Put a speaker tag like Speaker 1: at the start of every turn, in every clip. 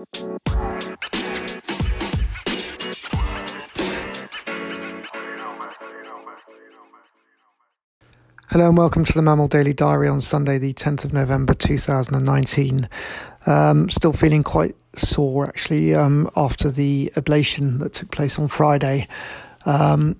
Speaker 1: Hello and welcome to the Mamil Daily Diary on Sunday, the 10th of November 2019. Um, still feeling quite sore actually um, after the ablation that took place on Friday. Um,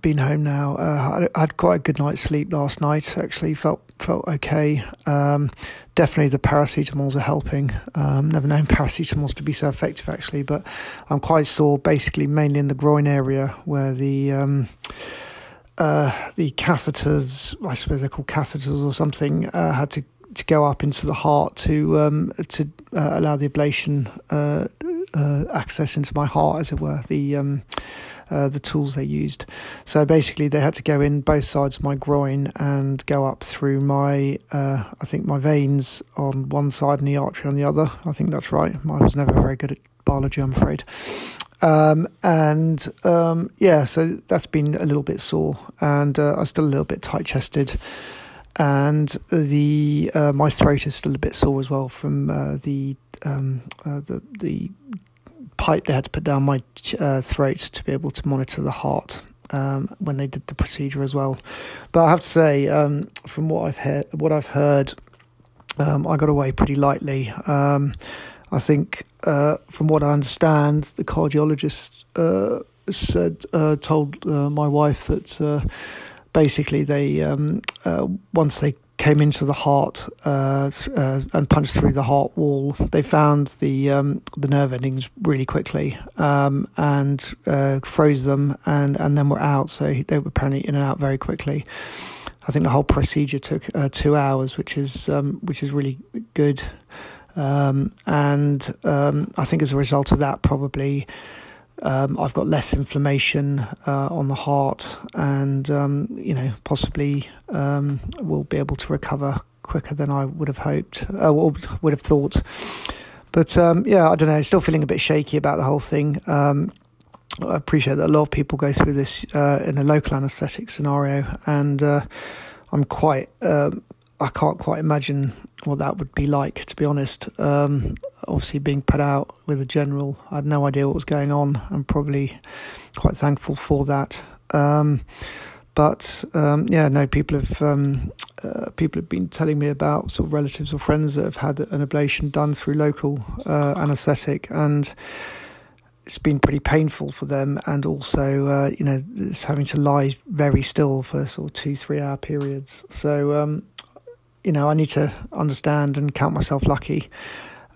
Speaker 1: been home now. Uh, I had quite a good night's sleep last night. Actually, felt felt okay. Um, definitely the paracetamols are helping. Um, never known paracetamols to be so effective actually, but I'm quite sore. Basically, mainly in the groin area where the um, uh, the catheters, I suppose they're called catheters or something, uh, had to, to go up into the heart to um, to uh, allow the ablation uh, uh, access into my heart, as it were. The um, uh, the tools they used. So basically, they had to go in both sides of my groin and go up through my, I think my veins on one side and the artery on the other. I think that's right. I was never very good at biology, I'm afraid. Um, and um, yeah, so that's been a little bit sore, and uh, I'm still a little bit tight chested, and the uh, my throat is still a bit sore as well from uh, the, um, uh, the the pipe they had to put down my uh, throat to be able to monitor the heart. Um, when they did the procedure as well, but I have to say, um, from what I've heard, what I've heard, um, I got away pretty lightly. Um, I think, uh, from what I understand, the cardiologist uh, said uh, told uh, my wife that uh, basically they um, uh, once they came into the heart and punched through the heart wall, they found the um, the nerve endings really quickly um, and froze them, and and then were out. So they were apparently in and out very quickly. I think the whole procedure took two hours, which is um, which is really good. Um, and um, I think as a result of that, probably um, I've got less inflammation uh, on the heart, and um, you know possibly um, will be able to recover quicker than I would have hoped uh, or would have thought. But um, yeah, I don't know. Still feeling a bit shaky about the whole thing. I appreciate that a lot of people go through this uh, in a local anaesthetic scenario, and uh, I'm quite I can't quite imagine what that would be like, to be honest. Um, obviously, being put out with a general, I had no idea what was going on. I'm probably quite thankful for that. Um, but um, yeah, no, people have um, uh, people have been telling me about sort of relatives or friends that have had an ablation done through local uh, anaesthetic, and it's been pretty painful for them, and also uh, you know it's having to lie very still for sort of two three hour periods. So um, you know, I need to understand and count myself lucky.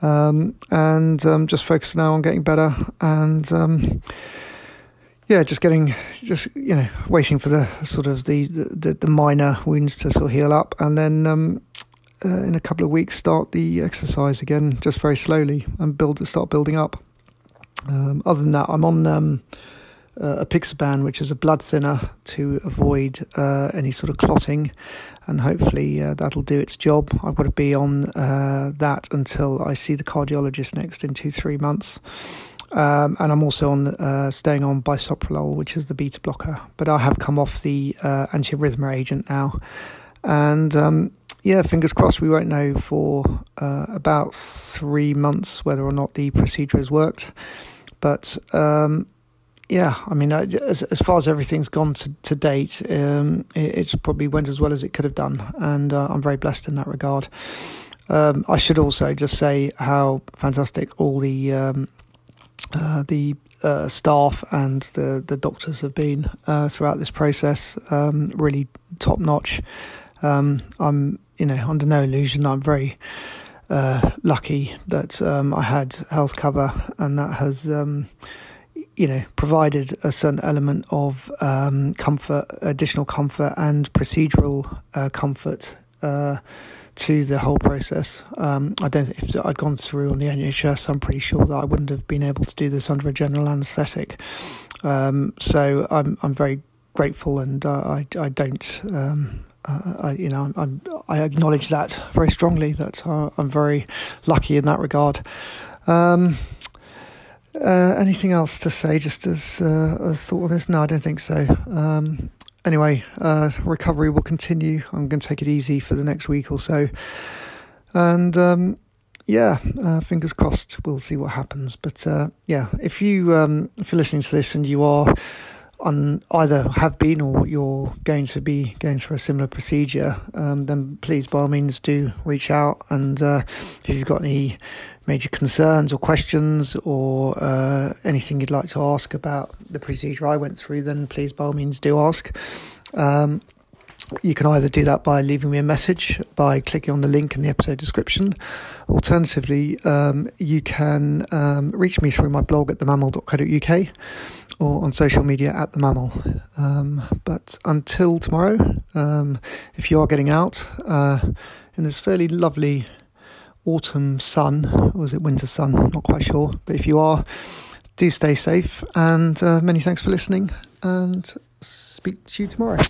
Speaker 1: Um, and um, just focus now on getting better and um, yeah, just getting, just you know, waiting for the sort of the the, the minor wounds to sort of heal up, and then um, uh, in a couple of weeks start the exercise again, just very slowly and build start building up. Um, other than that, I'm on um, uh, apixaban, which is a blood thinner to avoid uh, any sort of clotting, and hopefully uh, that'll do its job. I've got to be on uh, that until I see the cardiologist next in two three months. Um, and I'm also on uh, staying on bisoprolol, which is the beta blocker. But I have come off the uh, antiarrhythmia agent now, and um, yeah, fingers crossed. We won't know for about three months whether or not the procedure has worked. But um, yeah, I mean, as as far as everything's gone to, to date, um, it, it's probably went as well as it could have done, and uh, I'm very blessed in that regard. Um, I should also just say how fantastic all the um, uh, the uh, staff and the the doctors have been uh, throughout this process. Um, really top notch. Um, I'm you know under no illusion. I'm very uh, lucky that um, I had health cover, and that has you know, provided a certain element of um, comfort, additional comfort, and procedural uh, comfort uh, to the whole process. Um, I don't think if I'd gone through on the NHS, I'm pretty sure that I wouldn't have been able to do this under a general anaesthetic. Um, so I'm I'm very grateful, and uh, I I don't. Um, uh, I, you know, I'm, i acknowledge that very strongly. That uh, I'm very lucky in that regard. Uh, anything else to say just as uh, a thought of this? No, I don't think so. Um, anyway, uh, recovery will continue. I'm going to take it easy for the next week or so. And um, yeah, uh, fingers crossed. We'll see what happens. But uh, yeah, if you um, if you're listening to this and you are on either have been or you're going to be going through a similar procedure, um, then please by all means do reach out. And uh, if you've got any major concerns or questions or uh, anything you'd like to ask about the procedure I went through, then please by all means do ask. Um, you can either do that by leaving me a message by clicking on the link in the episode description. Alternatively, um, you can um, reach me through my blog at themamil.co.uk or on social media at the mamil. Um, but until tomorrow, um, if you are getting out uh, in this fairly lovely autumn sun, or is it winter sun? Not quite sure. But if you are, do stay safe and uh, many thanks for listening and speak to you tomorrow.